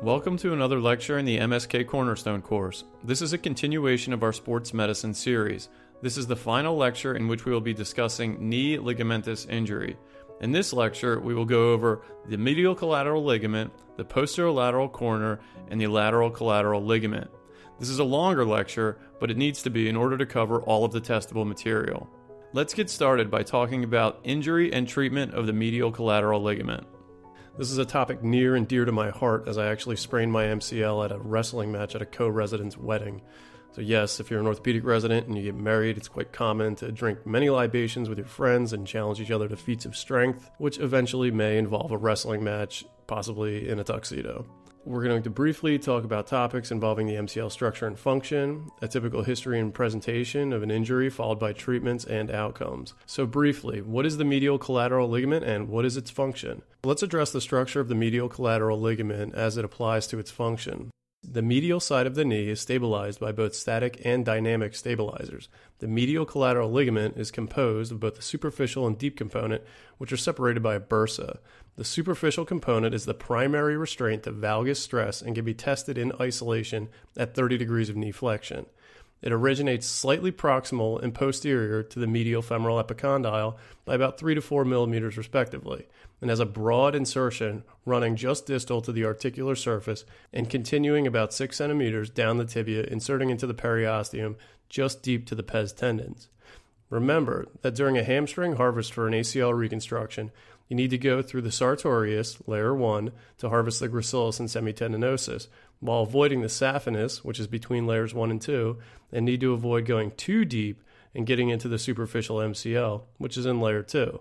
Welcome to another lecture in the MSK Cornerstone course. This is a continuation of our sports medicine series. This is the final lecture in which we will be discussing knee ligamentous injury. In this lecture, we will go over the medial collateral ligament, the posterolateral corner, and the lateral collateral ligament. This is a longer lecture, but it needs to be in order to cover all of the testable material. Let's get started by talking about injury and treatment of the medial collateral ligament. This is a topic near and dear to my heart as I actually sprained my MCL at a wrestling match at a co resident's wedding. So, yes, if you're an orthopedic resident and you get married, it's quite common to drink many libations with your friends and challenge each other to feats of strength, which eventually may involve a wrestling match, possibly in a tuxedo. We're going to briefly talk about topics involving the MCL structure and function, a typical history and presentation of an injury, followed by treatments and outcomes. So, briefly, what is the medial collateral ligament and what is its function? Let's address the structure of the medial collateral ligament as it applies to its function. The medial side of the knee is stabilized by both static and dynamic stabilizers. The medial collateral ligament is composed of both the superficial and deep component, which are separated by a bursa. The superficial component is the primary restraint to valgus stress and can be tested in isolation at 30 degrees of knee flexion. It originates slightly proximal and posterior to the medial femoral epicondyle by about 3 to 4 millimeters respectively, and has a broad insertion running just distal to the articular surface and continuing about 6 centimeters down the tibia, inserting into the periosteum just deep to the pes tendons. Remember that during a hamstring harvest for an ACL reconstruction, you need to go through the sartorius, layer 1, to harvest the gracilis and semitendinosus, while avoiding the saphenous, which is between layers 1 and 2, and need to avoid going too deep and getting into the superficial MCL, which is in layer 2.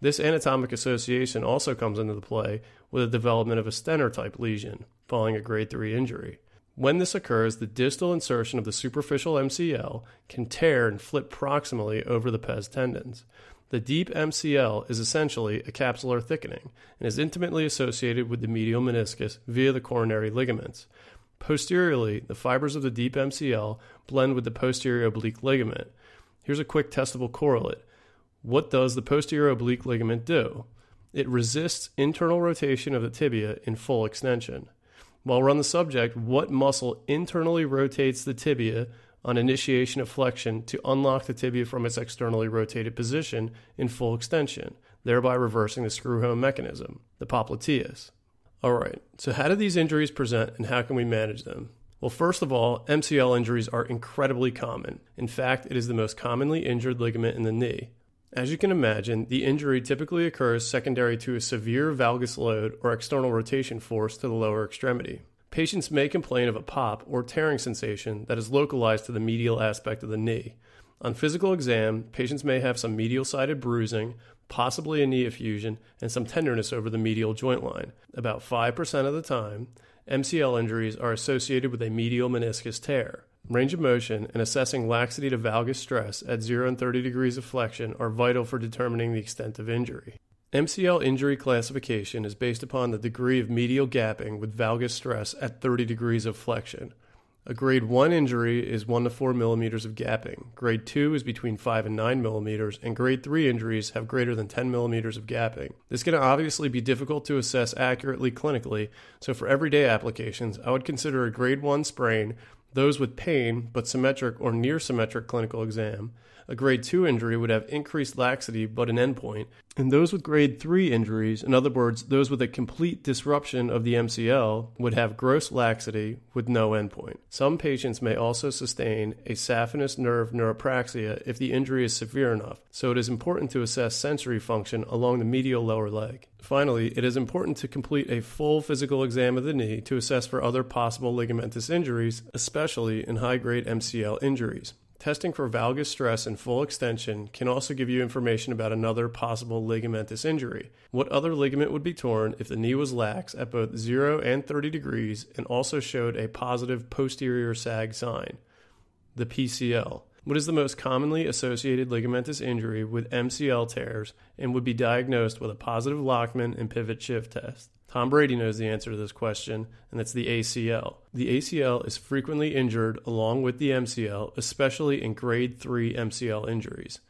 This anatomic association also comes into the play with the development of a Stener type lesion following a grade 3 injury. When this occurs, the distal insertion of the superficial MCL can tear and flip proximally over the pes tendons. The deep MCL is essentially a capsular thickening and is intimately associated with the medial meniscus via the coronary ligaments. Posteriorly, the fibers of the deep MCL blend with the posterior oblique ligament. Here's a quick testable correlate. What does the posterior oblique ligament do? It resists internal rotation of the tibia in full extension. While we're on the subject, what muscle internally rotates the tibia on initiation of flexion to unlock the tibia from its externally rotated position in full extension, thereby reversing the screw home mechanism, the popliteus. All right, so how do these injuries present and how can we manage them? Well, first of all, MCL injuries are incredibly common. In fact, it is the most commonly injured ligament in the knee. As you can imagine, the injury typically occurs secondary to a severe valgus load or external rotation force to the lower extremity. Patients may complain of a pop or tearing sensation that is localized to the medial aspect of the knee. On physical exam, patients may have some medial sided bruising, possibly a knee effusion, and some tenderness over the medial joint line. About 5% of the time, MCL injuries are associated with a medial meniscus tear. Range of motion and assessing laxity to valgus stress at 0 and 30 degrees of flexion are vital for determining the extent of injury. MCL injury classification is based upon the degree of medial gapping with valgus stress at 30 degrees of flexion. A grade 1 injury is 1 to 4 millimeters of gapping. Grade 2 is between 5 and 9 millimeters, and grade 3 injuries have greater than 10 millimeters of gapping. This can obviously be difficult to assess accurately clinically, so for everyday applications, I would consider a grade 1 sprain those with pain but symmetric or near symmetric clinical exam. A grade 2 injury would have increased laxity but an endpoint. And those with grade 3 injuries, in other words, those with a complete disruption of the MCL, would have gross laxity with no endpoint. Some patients may also sustain a saphenous nerve neuropraxia if the injury is severe enough, so it is important to assess sensory function along the medial lower leg. Finally, it is important to complete a full physical exam of the knee to assess for other possible ligamentous injuries, especially in high grade MCL injuries. Testing for valgus stress and full extension can also give you information about another possible ligamentous injury. What other ligament would be torn if the knee was lax at both 0 and 30 degrees and also showed a positive posterior sag sign? The PCL. What is the most commonly associated ligamentous injury with MCL tears and would be diagnosed with a positive Lachman and pivot shift test? Tom Brady knows the answer to this question, and that's the ACL. The ACL is frequently injured along with the MCL, especially in grade 3 MCL injuries.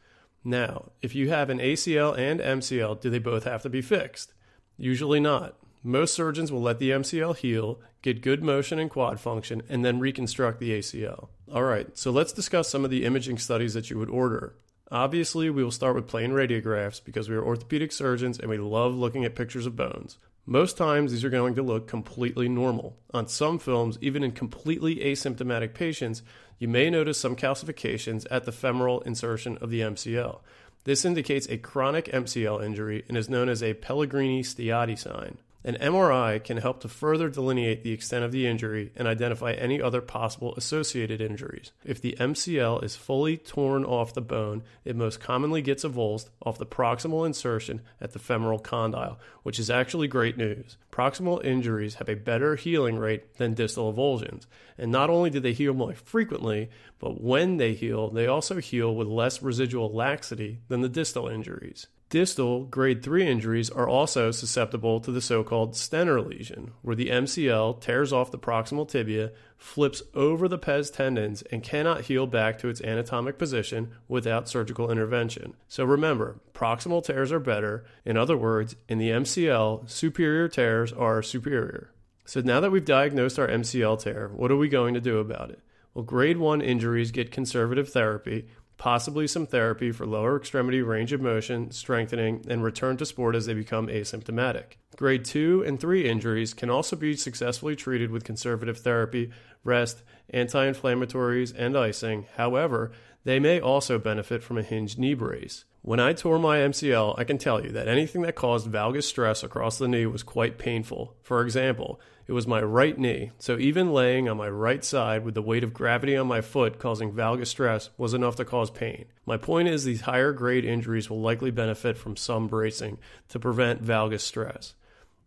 Now, if you have an ACL and MCL, do they both have to be fixed? Usually not. Most surgeons will let the MCL heal, get good motion and quad function, and then reconstruct the ACL. All right, so let's discuss some of the imaging studies that you would order. Obviously, we will start with plain radiographs because we are orthopedic surgeons and we love looking at pictures of bones. Most times, these are going to look completely normal. On some films, even in completely asymptomatic patients, you may notice some calcifications at the femoral insertion of the MCL. This indicates a chronic MCL injury and is known as a Pellegrini Stieda sign. An MRI can help to further delineate the extent of the injury and identify any other possible associated injuries. If the MCL is fully torn off the bone, it most commonly gets avulsed off the proximal insertion at the femoral condyle, which is actually great news. Proximal injuries have a better healing rate than distal avulsions, and not only do they heal more frequently, but when they heal, they also heal with less residual laxity than the distal injuries. Distal grade 3 injuries are also susceptible to the so called Stener lesion, where the MCL tears off the proximal tibia, flips over the pes tendons, and cannot heal back to its anatomic position without surgical intervention. So remember, proximal tears are better. In other words, in the MCL, superior tears are superior. So now that we've diagnosed our MCL tear, what are we going to do about it? Well, grade 1 injuries get conservative therapy, possibly some therapy for lower extremity range of motion, strengthening, and return to sport as they become asymptomatic. Grade 2 and 3 injuries can also be successfully treated with conservative therapy, rest, anti inflammatories, and icing. However, they may also benefit from a hinged knee brace. When I tore my MCL, I can tell you that anything that caused valgus stress across the knee was quite painful. For example, it was my right knee, so even laying on my right side with the weight of gravity on my foot causing valgus stress was enough to cause pain. My point is, these higher grade injuries will likely benefit from some bracing to prevent valgus stress.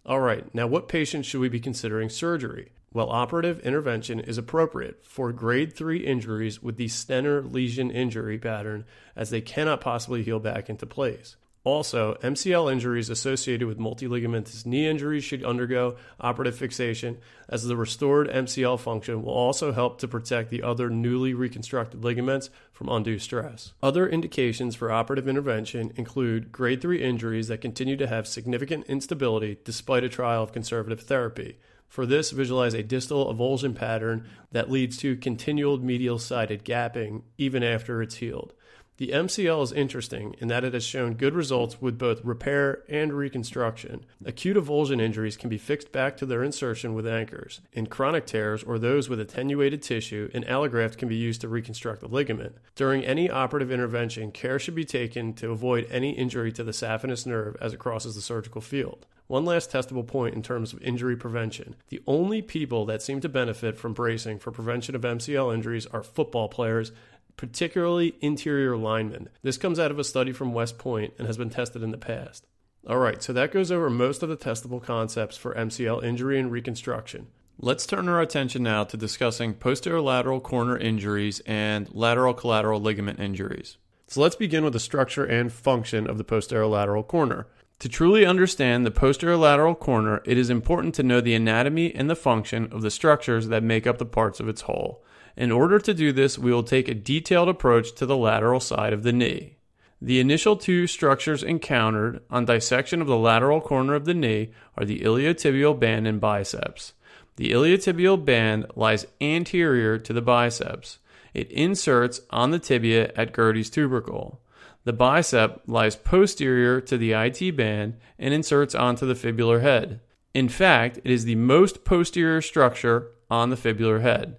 All right, now what patients should we be considering surgery? Well, operative intervention is appropriate for grade 3 injuries with the Stener lesion injury pattern, as they cannot possibly heal back into place. Also, MCL injuries associated with multiligamentous knee injuries should undergo operative fixation, as the restored MCL function will also help to protect the other newly reconstructed ligaments from undue stress. Other indications for operative intervention include grade 3 injuries that continue to have significant instability despite a trial of conservative therapy. For this, visualize a distal avulsion pattern that leads to continual medial sided gapping even after it's healed. The MCL is interesting in that it has shown good results with both repair and reconstruction. Acute avulsion injuries can be fixed back to their insertion with anchors. In chronic tears or those with attenuated tissue, an allograft can be used to reconstruct the ligament. During any operative intervention, care should be taken to avoid any injury to the saphenous nerve as it crosses the surgical field. One last testable point in terms of injury prevention. The only people that seem to benefit from bracing for prevention of MCL injuries are football players particularly interior linemen. This comes out of a study from West Point and has been tested in the past. All right, so that goes over most of the testable concepts for MCL injury and reconstruction. Let's turn our attention now to discussing posterior lateral corner injuries and lateral collateral ligament injuries. So let's begin with the structure and function of the posterior lateral corner. To truly understand the posterior lateral corner, it is important to know the anatomy and the function of the structures that make up the parts of its whole. In order to do this, we will take a detailed approach to the lateral side of the knee. The initial two structures encountered on dissection of the lateral corner of the knee are the iliotibial band and biceps. The iliotibial band lies anterior to the biceps. It inserts on the tibia at Gerdy's tubercle. The bicep lies posterior to the IT band and inserts onto the fibular head. In fact, it is the most posterior structure on the fibular head.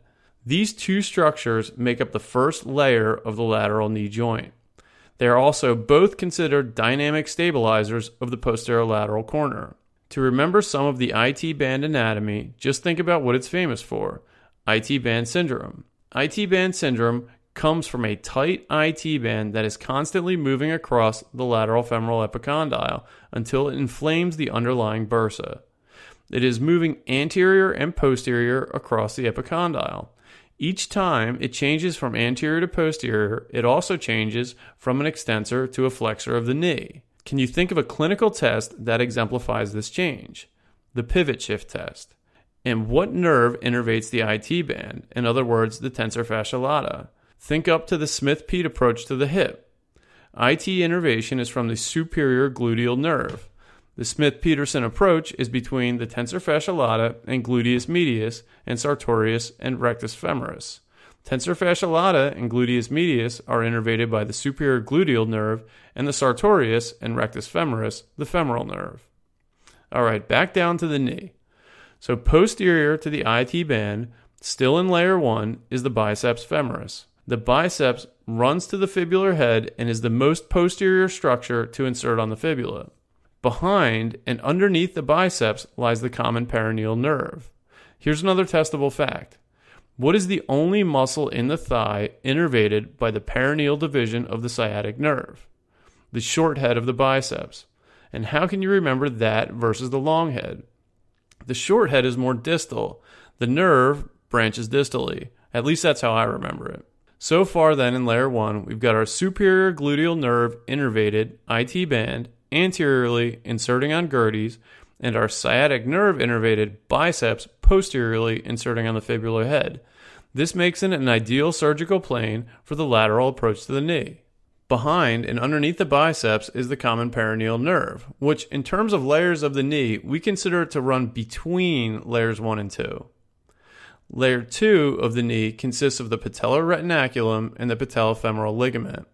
These two structures make up the first layer of the lateral knee joint. They are also both considered dynamic stabilizers of the posterior lateral corner. To remember some of the IT band anatomy, just think about what it's famous for IT band syndrome. IT band syndrome comes from a tight IT band that is constantly moving across the lateral femoral epicondyle until it inflames the underlying bursa. It is moving anterior and posterior across the epicondyle. Each time it changes from anterior to posterior, it also changes from an extensor to a flexor of the knee. Can you think of a clinical test that exemplifies this change? The pivot shift test. And what nerve innervates the IT band? In other words, the tensor fascia lata. Think up to the Smith Peat approach to the hip. IT innervation is from the superior gluteal nerve. The Smith Petersen approach is between the tensor fascia lata and gluteus medius and sartorius and rectus femoris. Tensor fascia lata and gluteus medius are innervated by the superior gluteal nerve and the sartorius and rectus femoris, the femoral nerve. All right, back down to the knee. So posterior to the IT band, still in layer 1, is the biceps femoris. The biceps runs to the fibular head and is the most posterior structure to insert on the fibula. Behind and underneath the biceps lies the common peroneal nerve. Here's another testable fact. What is the only muscle in the thigh innervated by the peroneal division of the sciatic nerve? The short head of the biceps. And how can you remember that versus the long head? The short head is more distal. The nerve branches distally. At least that's how I remember it. So far, then, in layer one, we've got our superior gluteal nerve innervated IT band anteriorly inserting on Gerdy's, and our sciatic nerve innervated biceps posteriorly inserting on the fibular head. This makes it an ideal surgical plane for the lateral approach to the knee. Behind and underneath the biceps is the common peroneal nerve, which, in terms of layers of the knee, we consider it to run between layers 1 and 2. Layer 2 of the knee consists of the patellar retinaculum and the patellofemoral ligament.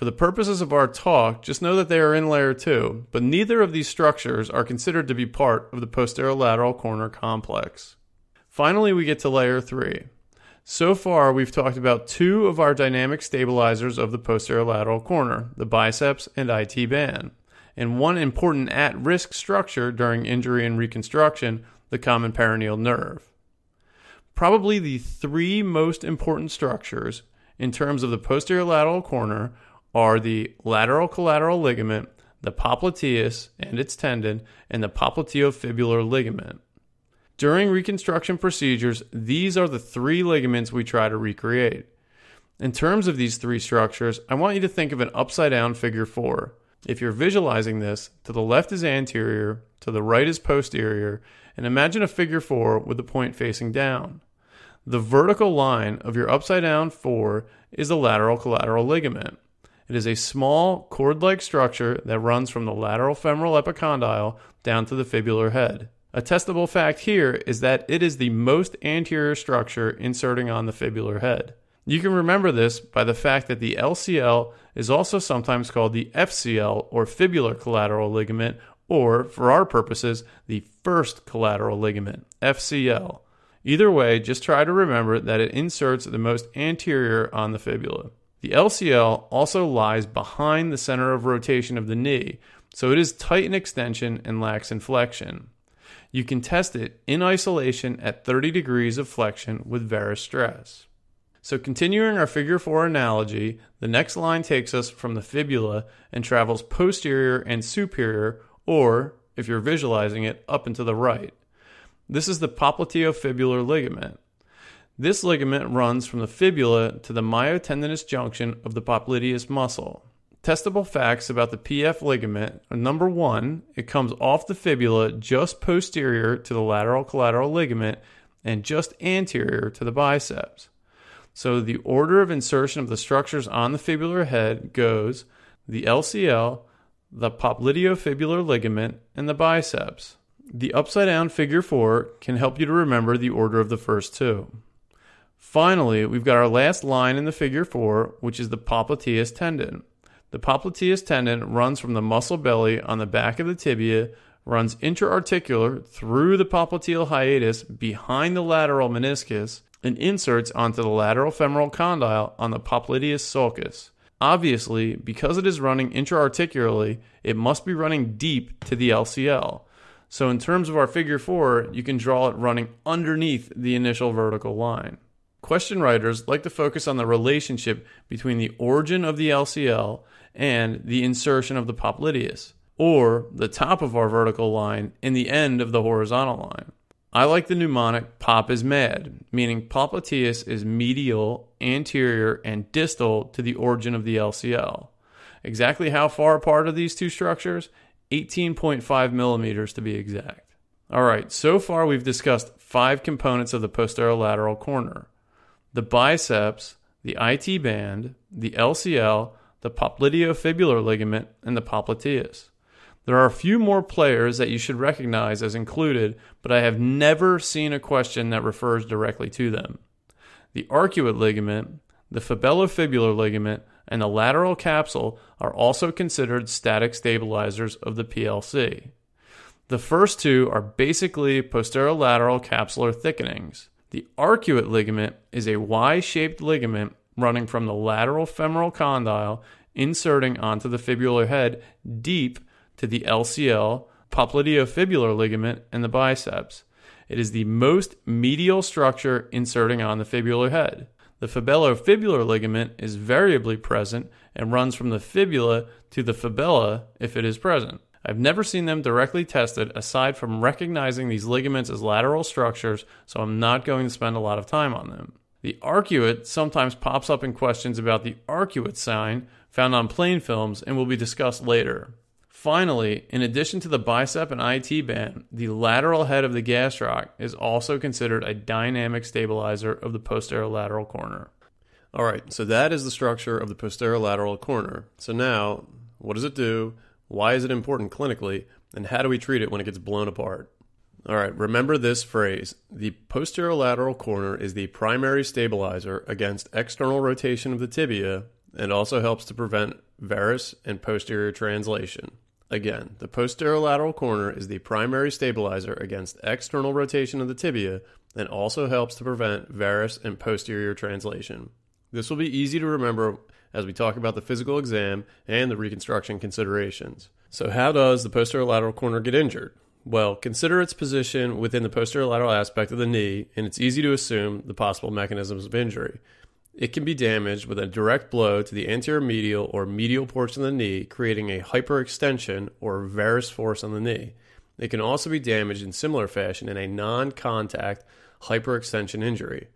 For the purposes of our talk, just know that they are in layer 2, but neither of these structures are considered to be part of the posterolateral corner complex. Finally, we get to layer 3. So far, we've talked about two of our dynamic stabilizers of the posterolateral corner, the biceps and IT band, and one important at risk structure during injury and reconstruction, the common peroneal nerve. Probably the three most important structures in terms of the posterolateral corner are the lateral collateral ligament, the popliteus and its tendon, and the popliteofibular ligament. During reconstruction procedures, these are the three ligaments we try to recreate. In terms of these three structures, I want you to think of an upside down figure 4. If you're visualizing this, to the left is anterior, to the right is posterior, and imagine a figure 4 with the point facing down. The vertical line of your upside down 4 is the lateral collateral ligament. It is a small cord like structure that runs from the lateral femoral epicondyle down to the fibular head. A testable fact here is that it is the most anterior structure inserting on the fibular head. You can remember this by the fact that the LCL is also sometimes called the FCL or fibular collateral ligament, or for our purposes, the first collateral ligament, FCL. Either way, just try to remember that it inserts the most anterior on the fibula. The LCL also lies behind the center of rotation of the knee, so it is tight in extension and lax in flexion. You can test it in isolation at 30 degrees of flexion with varus stress. So, continuing our figure 4 analogy, the next line takes us from the fibula and travels posterior and superior, or, if you're visualizing it, up and to the right. This is the popliteofibular ligament. This ligament runs from the fibula to the myotendinous junction of the popliteus muscle. Testable facts about the PF ligament are number one, it comes off the fibula just posterior to the lateral collateral ligament and just anterior to the biceps. So the order of insertion of the structures on the fibular head goes the LCL, the popliteofibular ligament, and the biceps. The upside down figure 4 can help you to remember the order of the first two. Finally, we've got our last line in the figure 4, which is the popliteus tendon. The popliteus tendon runs from the muscle belly on the back of the tibia, runs intra-articular through the popliteal hiatus behind the lateral meniscus, and inserts onto the lateral femoral condyle on the popliteus sulcus. Obviously, because it is running intra-articularly, it must be running deep to the LCL. So in terms of our figure 4, you can draw it running underneath the initial vertical line. Question writers like to focus on the relationship between the origin of the LCL and the insertion of the popliteus, or the top of our vertical line and the end of the horizontal line. I like the mnemonic pop is mad, meaning popliteus is medial, anterior, and distal to the origin of the LCL. Exactly how far apart are these two structures? 18.5 millimeters to be exact. All right, so far we've discussed five components of the posterolateral corner the biceps, the IT band, the LCL, the popliteofibular ligament, and the popliteus. There are a few more players that you should recognize as included, but I have never seen a question that refers directly to them. The arcuate ligament, the fabellofibular ligament, and the lateral capsule are also considered static stabilizers of the PLC. The first two are basically posterolateral capsular thickenings. The arcuate ligament is a Y shaped ligament running from the lateral femoral condyle, inserting onto the fibular head deep to the LCL, popliteofibular ligament, and the biceps. It is the most medial structure inserting on the fibular head. The fabellofibular ligament is variably present and runs from the fabella to the fibula if it is present. I've never seen them directly tested aside from recognizing these ligaments as lateral structures, so I'm not going to spend a lot of time on them. The arcuate sometimes pops up in questions about the arcuate sign found on plain films and will be discussed later. Finally, in addition to the bicep and IT band, the lateral head of the gastroc is also considered a dynamic stabilizer of the posterolateral corner. All right, so that is the structure of the posterolateral corner. So now, what does it do? Why is it important clinically? And how do we treat it when it gets blown apart? All right, remember this phrase. The posterolateral corner is the primary stabilizer against external rotation of the tibia and also helps to prevent varus and posterior translation. Again, the posterolateral corner is the primary stabilizer against external rotation of the tibia and also helps to prevent varus and posterior translation. This will be easy to remember as we talk about the physical exam and the reconstruction considerations. So, how does the posterolateral corner get injured? Well, consider its position within the posterolateral aspect of the knee, and it's easy to assume the possible mechanisms of injury. It can be damaged with a direct blow to the anterior medial or medial portion of the knee, creating a hyperextension or varus force on the knee. It can also be damaged in similar fashion in a non contact hyperextension injury.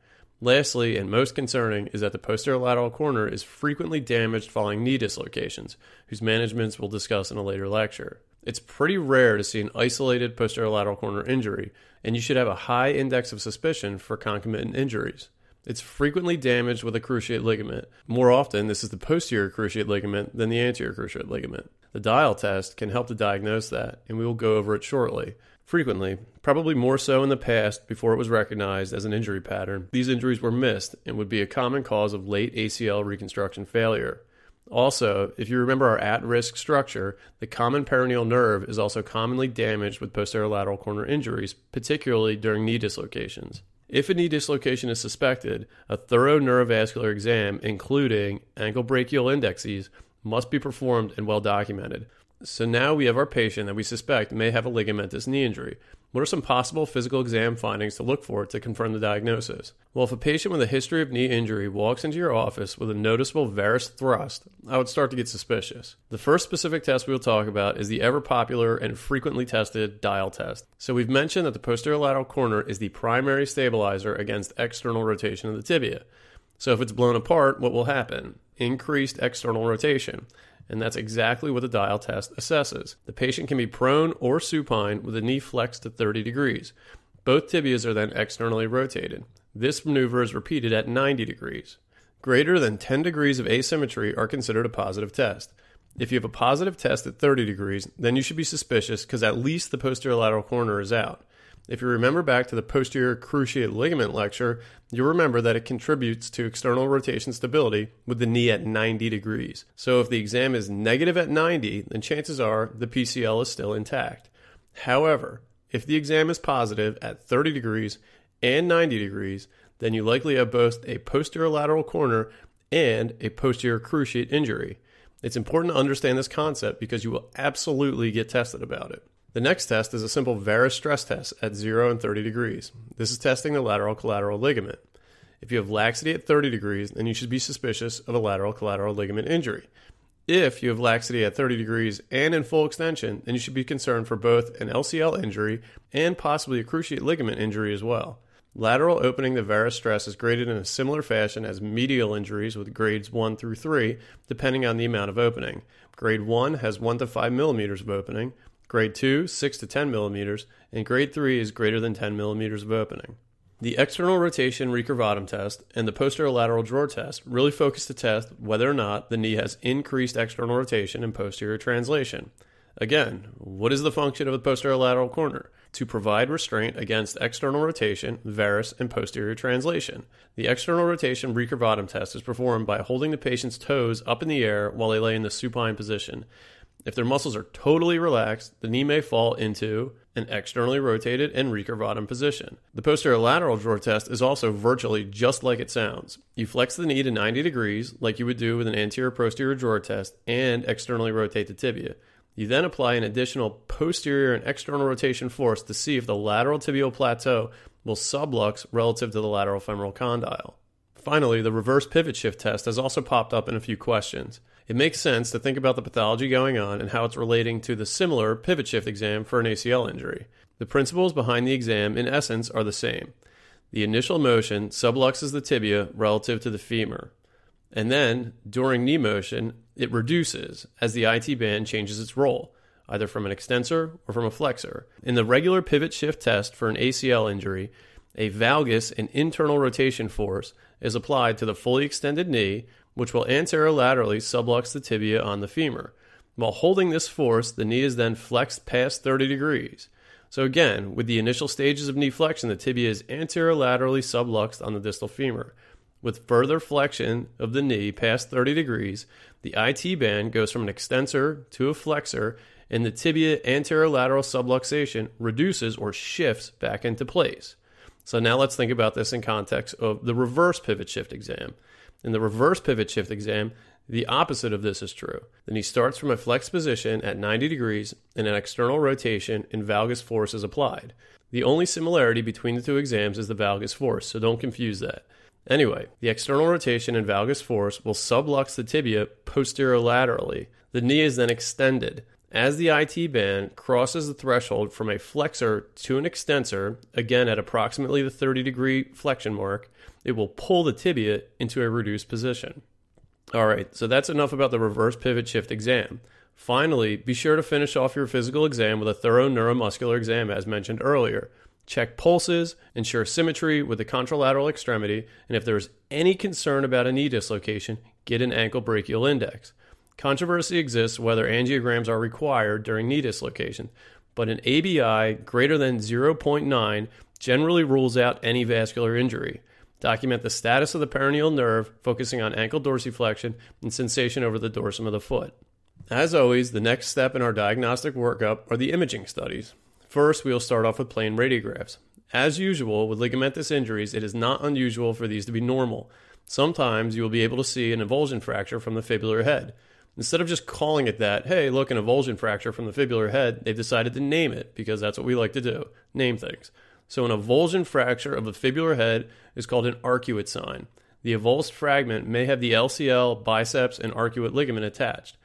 Lastly, and most concerning, is that the posterolateral corner is frequently damaged following knee dislocations, whose managements we'll discuss in a later lecture. It's pretty rare to see an isolated posterolateral corner injury, and you should have a high index of suspicion for concomitant injuries. It's frequently damaged with a cruciate ligament. More often, this is the posterior cruciate ligament than the anterior cruciate ligament. The dial test can help to diagnose that, and we will go over it shortly. Frequently, probably more so in the past before it was recognized as an injury pattern, these injuries were missed and would be a common cause of late ACL reconstruction failure. Also, if you remember our at risk structure, the common peroneal nerve is also commonly damaged with posterolateral corner injuries, particularly during knee dislocations. If a knee dislocation is suspected, a thorough neurovascular exam, including ankle brachial indexes, must be performed and well documented. So now we have our patient that we suspect may have a ligamentous knee injury. What are some possible physical exam findings to look for to confirm the diagnosis? Well, if a patient with a history of knee injury walks into your office with a noticeable varus thrust, I would start to get suspicious. The first specific test we will talk about is the ever popular and frequently tested dial test. So we've mentioned that the posterior lateral corner is the primary stabilizer against external rotation of the tibia. So if it's blown apart, what will happen? Increased external rotation and that's exactly what the dial test assesses. The patient can be prone or supine with a knee flexed to 30 degrees. Both tibias are then externally rotated. This maneuver is repeated at 90 degrees. Greater than 10 degrees of asymmetry are considered a positive test. If you have a positive test at 30 degrees, then you should be suspicious because at least the posterior lateral corner is out. If you remember back to the posterior cruciate ligament lecture, you'll remember that it contributes to external rotation stability with the knee at 90 degrees. So if the exam is negative at 90, then chances are the PCL is still intact. However, if the exam is positive at 30 degrees and 90 degrees, then you likely have both a posterior lateral corner and a posterior cruciate injury. It's important to understand this concept because you will absolutely get tested about it. The next test is a simple varus stress test at 0 and 30 degrees. This is testing the lateral collateral ligament. If you have laxity at 30 degrees, then you should be suspicious of a lateral collateral ligament injury. If you have laxity at 30 degrees and in full extension, then you should be concerned for both an LCL injury and possibly a cruciate ligament injury as well. Lateral opening the varus stress is graded in a similar fashion as medial injuries with grades 1 through 3, depending on the amount of opening. Grade 1 has 1 to 5 millimeters of opening, Grade 2, 6 to 10 millimeters, and grade 3 is greater than 10 millimeters of opening. The external rotation recurvatum test and the posterolateral drawer test really focus to test whether or not the knee has increased external rotation and posterior translation. Again, what is the function of the posterior lateral corner? To provide restraint against external rotation, varus, and posterior translation. The external rotation recurvatum test is performed by holding the patient's toes up in the air while they lay in the supine position. If their muscles are totally relaxed, the knee may fall into an externally rotated and recurvatum position. The posterior lateral drawer test is also virtually just like it sounds. You flex the knee to 90 degrees, like you would do with an anterior posterior drawer test, and externally rotate the tibia. You then apply an additional posterior and external rotation force to see if the lateral tibial plateau will sublux relative to the lateral femoral condyle. Finally, the reverse pivot shift test has also popped up in a few questions. It makes sense to think about the pathology going on and how it's relating to the similar pivot shift exam for an ACL injury. The principles behind the exam, in essence, are the same. The initial motion subluxes the tibia relative to the femur. And then, during knee motion, it reduces as the IT band changes its role, either from an extensor or from a flexor. In the regular pivot shift test for an ACL injury, a valgus and internal rotation force is applied to the fully extended knee, which will anterolaterally sublux the tibia on the femur. While holding this force, the knee is then flexed past 30 degrees. So again, with the initial stages of knee flexion, the tibia is anterolaterally subluxed on the distal femur. With further flexion of the knee past 30 degrees, the IT band goes from an extensor to a flexor, and the tibia anterolateral subluxation reduces or shifts back into place. So now let's think about this in context of the reverse pivot shift exam. In the reverse pivot shift exam, the opposite of this is true. Then he starts from a flexed position at 90 degrees and an external rotation and valgus force is applied. The only similarity between the two exams is the valgus force, so don't confuse that. Anyway, the external rotation and valgus force will sublux the tibia posterolaterally. The knee is then extended. As the IT band crosses the threshold from a flexor to an extensor, again at approximately the 30 degree flexion mark, it will pull the tibia into a reduced position. All right, so that's enough about the reverse pivot shift exam. Finally, be sure to finish off your physical exam with a thorough neuromuscular exam as mentioned earlier. Check pulses, ensure symmetry with the contralateral extremity, and if there is any concern about a knee dislocation, get an ankle brachial index. Controversy exists whether angiograms are required during knee dislocation, but an ABI greater than 0.9 generally rules out any vascular injury. Document the status of the peroneal nerve, focusing on ankle dorsiflexion and sensation over the dorsum of the foot. As always, the next step in our diagnostic workup are the imaging studies. First, we will start off with plain radiographs. As usual with ligamentous injuries, it is not unusual for these to be normal. Sometimes you will be able to see an avulsion fracture from the fibular head. Instead of just calling it that, hey, look, an avulsion fracture from the fibular head, they've decided to name it because that's what we like to do name things. So, an avulsion fracture of the fibular head is called an arcuate sign. The avulsed fragment may have the LCL, biceps, and arcuate ligament attached.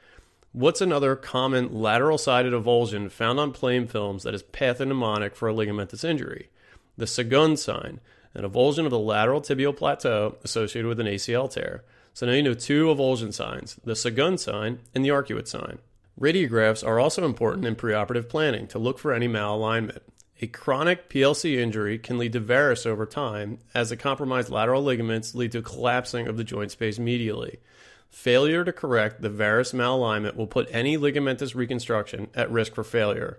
What's another common lateral sided avulsion found on plain films that is pathognomonic for a ligamentous injury? The Segond sign, an avulsion of the lateral tibial plateau associated with an ACL tear. So now you know two avulsion signs the Segond sign and the arcuate sign. Radiographs are also important in preoperative planning to look for any malalignment. A chronic PLC injury can lead to varus over time, as the compromised lateral ligaments lead to collapsing of the joint space medially. Failure to correct the varus malalignment will put any ligamentous reconstruction at risk for failure.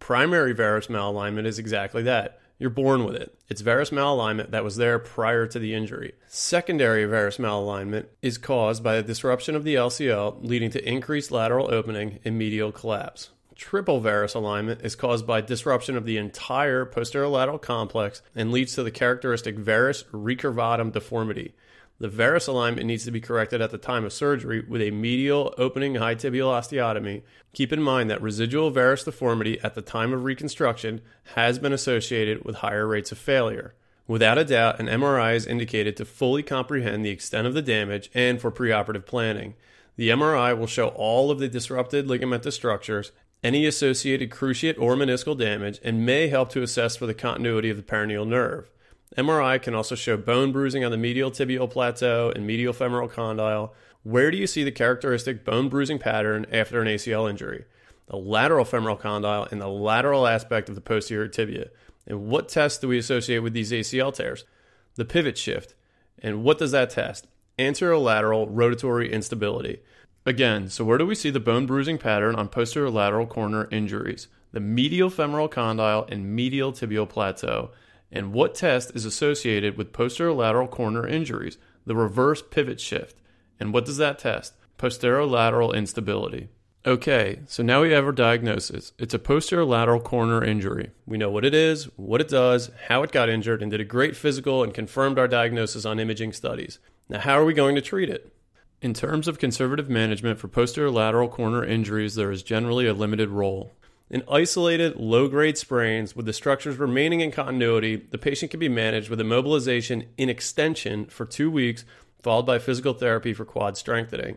Primary varus malalignment is exactly that. You're born with it. It's varus malalignment that was there prior to the injury. Secondary varus malalignment is caused by a disruption of the LCL, leading to increased lateral opening and medial collapse. Triple varus alignment is caused by disruption of the entire posterolateral complex and leads to the characteristic varus recurvatum deformity. The varus alignment needs to be corrected at the time of surgery with a medial opening high tibial osteotomy. Keep in mind that residual varus deformity at the time of reconstruction has been associated with higher rates of failure. Without a doubt, an MRI is indicated to fully comprehend the extent of the damage and for preoperative planning. The MRI will show all of the disrupted ligamentous structures, any associated cruciate or meniscal damage, and may help to assess for the continuity of the peroneal nerve. MRI can also show bone bruising on the medial tibial plateau and medial femoral condyle. Where do you see the characteristic bone bruising pattern after an ACL injury? The lateral femoral condyle and the lateral aspect of the posterior tibia. And what tests do we associate with these ACL tears? The pivot shift. And what does that test? Anterolateral rotatory instability. Again, so where do we see the bone bruising pattern on posterior lateral corner injuries? The medial femoral condyle and medial tibial plateau. And what test is associated with posterior lateral corner injuries? The reverse pivot shift. And what does that test? Posterior lateral instability. Okay, so now we have our diagnosis. It's a posterior lateral corner injury. We know what it is, what it does, how it got injured, and did a great physical and confirmed our diagnosis on imaging studies. Now, how are we going to treat it? In terms of conservative management for posterior lateral corner injuries, there is generally a limited role. In isolated, low grade sprains with the structures remaining in continuity, the patient can be managed with immobilization in extension for two weeks, followed by physical therapy for quad strengthening.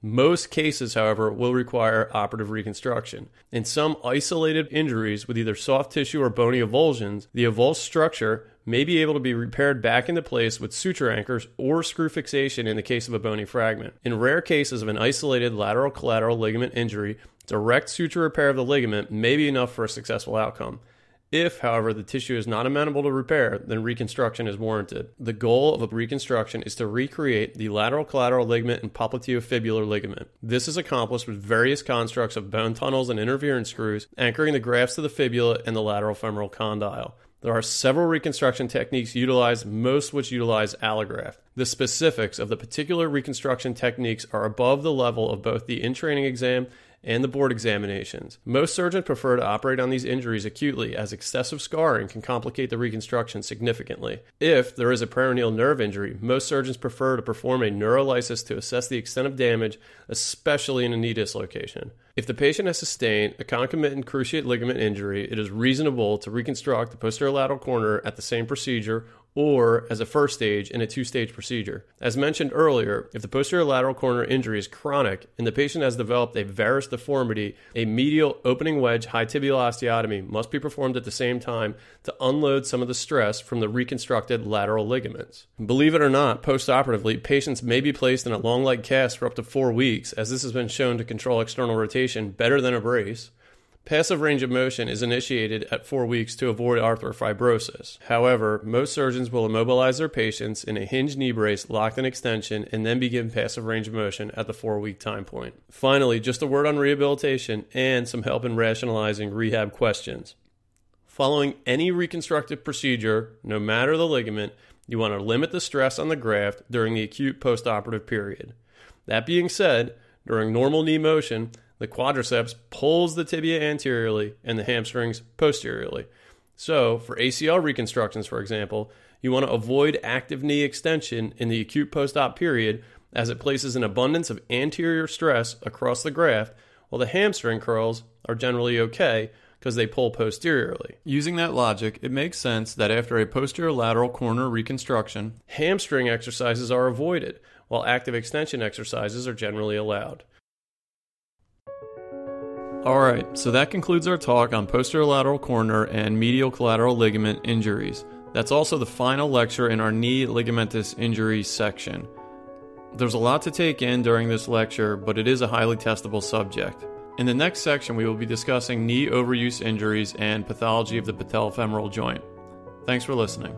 Most cases, however, will require operative reconstruction. In some isolated injuries with either soft tissue or bony avulsions, the avulsed structure may be able to be repaired back into place with suture anchors or screw fixation in the case of a bony fragment. In rare cases of an isolated lateral collateral ligament injury, direct suture repair of the ligament may be enough for a successful outcome. If, however, the tissue is not amenable to repair, then reconstruction is warranted. The goal of a reconstruction is to recreate the lateral collateral ligament and popliteofibular ligament. This is accomplished with various constructs of bone tunnels and interference screws, anchoring the grafts to the fibula and the lateral femoral condyle. There are several reconstruction techniques utilized, most which utilize allograft. The specifics of the particular reconstruction techniques are above the level of both the in training exam and the board examinations. Most surgeons prefer to operate on these injuries acutely, as excessive scarring can complicate the reconstruction significantly. If there is a peroneal nerve injury, most surgeons prefer to perform a neurolysis to assess the extent of damage, especially in a knee dislocation. If the patient has sustained a concomitant cruciate ligament injury, it is reasonable to reconstruct the posterior lateral corner at the same procedure or as a first stage in a two stage procedure. As mentioned earlier, if the posterior lateral corner injury is chronic and the patient has developed a varus deformity, a medial opening wedge high tibial osteotomy must be performed at the same time to unload some of the stress from the reconstructed lateral ligaments. Believe it or not, postoperatively, patients may be placed in a long leg cast for up to four weeks, as this has been shown to control external rotation better than a brace. Passive range of motion is initiated at four weeks to avoid arthrofibrosis. However, most surgeons will immobilize their patients in a hinged knee brace locked in extension and then begin passive range of motion at the four week time point. Finally, just a word on rehabilitation and some help in rationalizing rehab questions. Following any reconstructive procedure, no matter the ligament, you want to limit the stress on the graft during the acute postoperative period. That being said, during normal knee motion, the quadriceps pulls the tibia anteriorly and the hamstrings posteriorly. So, for ACL reconstructions, for example, you want to avoid active knee extension in the acute post op period as it places an abundance of anterior stress across the graft, while the hamstring curls are generally okay because they pull posteriorly. Using that logic, it makes sense that after a posterior lateral corner reconstruction, hamstring exercises are avoided, while active extension exercises are generally allowed. Alright, so that concludes our talk on posterior lateral corner and medial collateral ligament injuries. That's also the final lecture in our knee ligamentous injury section. There's a lot to take in during this lecture, but it is a highly testable subject. In the next section, we will be discussing knee overuse injuries and pathology of the patellofemoral joint. Thanks for listening.